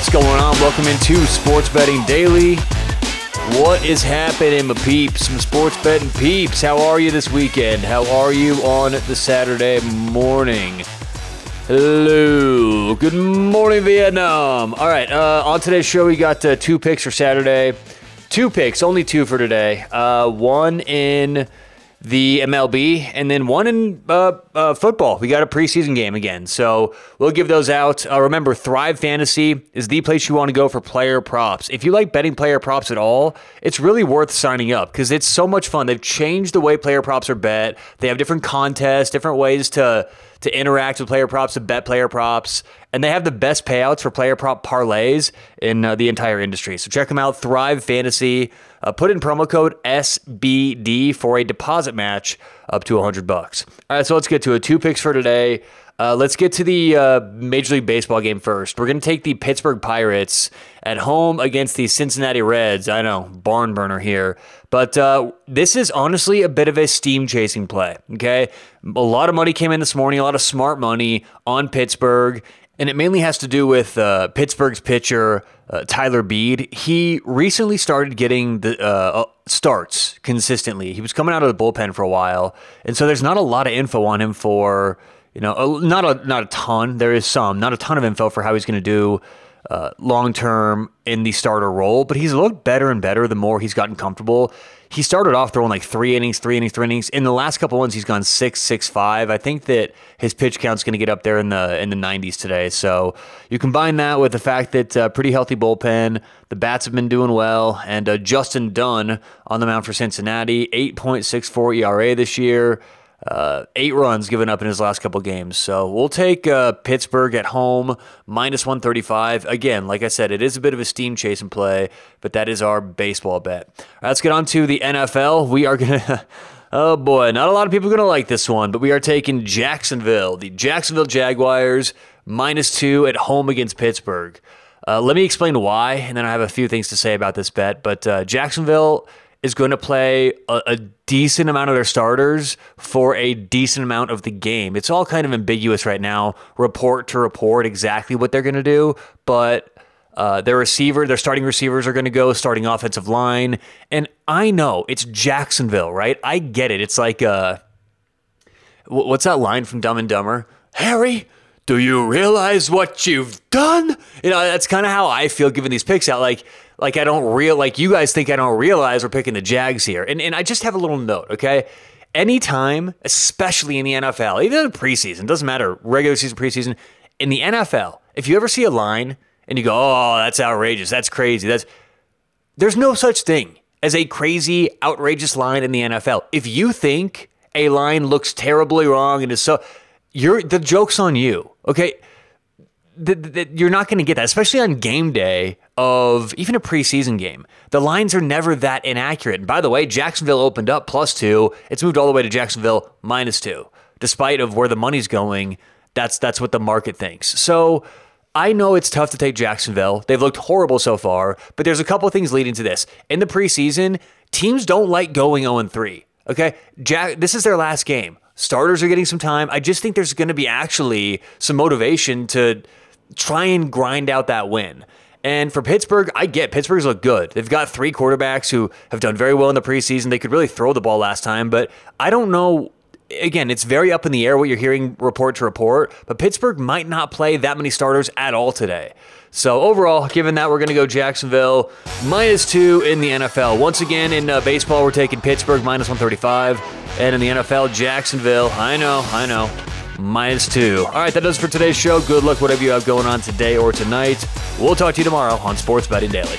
What's going on? Welcome into Sports Betting Daily. What is happening, my peeps? Some sports betting peeps. How are you this weekend? How are you on the Saturday morning? Hello. Good morning, Vietnam. All right. Uh, on today's show, we got uh, two picks for Saturday. Two picks, only two for today. Uh, one in the MLB, and then one in uh, uh, football. We got a preseason game again, so we'll give those out. Uh, remember, Thrive Fantasy is the place you want to go for player props. If you like betting player props at all, it's really worth signing up because it's so much fun. They've changed the way player props are bet. They have different contests, different ways to to interact with player props, to bet player props, and they have the best payouts for player prop parlays in uh, the entire industry. So check them out, Thrive Fantasy. Uh, put in promo code SBD for a deposit match up to 100 bucks. All right, so let's get to it. Two picks for today. Uh, let's get to the uh, Major League Baseball game first. We're going to take the Pittsburgh Pirates at home against the Cincinnati Reds. I know, barn burner here. But uh, this is honestly a bit of a steam chasing play. Okay. A lot of money came in this morning, a lot of smart money on Pittsburgh. And it mainly has to do with uh, Pittsburgh's pitcher, uh, Tyler Beede. He recently started getting the uh, starts consistently. He was coming out of the bullpen for a while. And so there's not a lot of info on him for you know, not a not a ton. There is some, not a ton of info for how he's going to do uh, long term in the starter role. But he's looked better and better the more he's gotten comfortable. He started off throwing like three innings, three innings, three innings. In the last couple ones, he's gone six, six, five. I think that his pitch count's going to get up there in the in the 90s today. So you combine that with the fact that uh, pretty healthy bullpen, the bats have been doing well, and uh, Justin Dunn on the mound for Cincinnati, 8.64 ERA this year. Uh, eight runs given up in his last couple games. So we'll take uh, Pittsburgh at home, minus 135. Again, like I said, it is a bit of a steam chase and play, but that is our baseball bet. Right, let's get on to the NFL. We are going to. Oh boy, not a lot of people are going to like this one, but we are taking Jacksonville, the Jacksonville Jaguars, minus two at home against Pittsburgh. Uh, let me explain why, and then I have a few things to say about this bet. But uh, Jacksonville is going to play a, a, decent amount of their starters for a decent amount of the game. It's all kind of ambiguous right now, report to report, exactly what they're going to do. But uh, their receiver, their starting receivers are going to go, starting offensive line. And I know it's Jacksonville, right? I get it. It's like, uh, what's that line from Dumb and Dumber? Harry, do you realize what you've done? You know, that's kind of how I feel giving these picks out. Like, like I don't real like you guys think I don't realize we're picking the Jags here. And and I just have a little note, okay? Anytime, especially in the NFL, even in the preseason, doesn't matter, regular season, preseason, in the NFL, if you ever see a line and you go, "Oh, that's outrageous. That's crazy." That's there's no such thing as a crazy, outrageous line in the NFL. If you think a line looks terribly wrong and is so you're the joke's on you. Okay? You're not going to get that, especially on game day of even a preseason game. The lines are never that inaccurate. And by the way, Jacksonville opened up plus two. It's moved all the way to Jacksonville minus two. Despite of where the money's going, that's that's what the market thinks. So I know it's tough to take Jacksonville. They've looked horrible so far, but there's a couple things leading to this. In the preseason, teams don't like going 0 3. Okay? Jack, this is their last game. Starters are getting some time. I just think there's going to be actually some motivation to try and grind out that win. And for Pittsburgh, I get Pittsburgh's look good. They've got three quarterbacks who have done very well in the preseason. They could really throw the ball last time, but I don't know. Again, it's very up in the air what you're hearing report to report, but Pittsburgh might not play that many starters at all today. So overall, given that, we're going to go Jacksonville minus two in the NFL. Once again, in uh, baseball, we're taking Pittsburgh minus 135, and in the NFL, Jacksonville. I know, I know minus two. All right, that does for today's show. Good luck, whatever you have going on today or tonight. We'll talk to you tomorrow on Sports Betting Daily.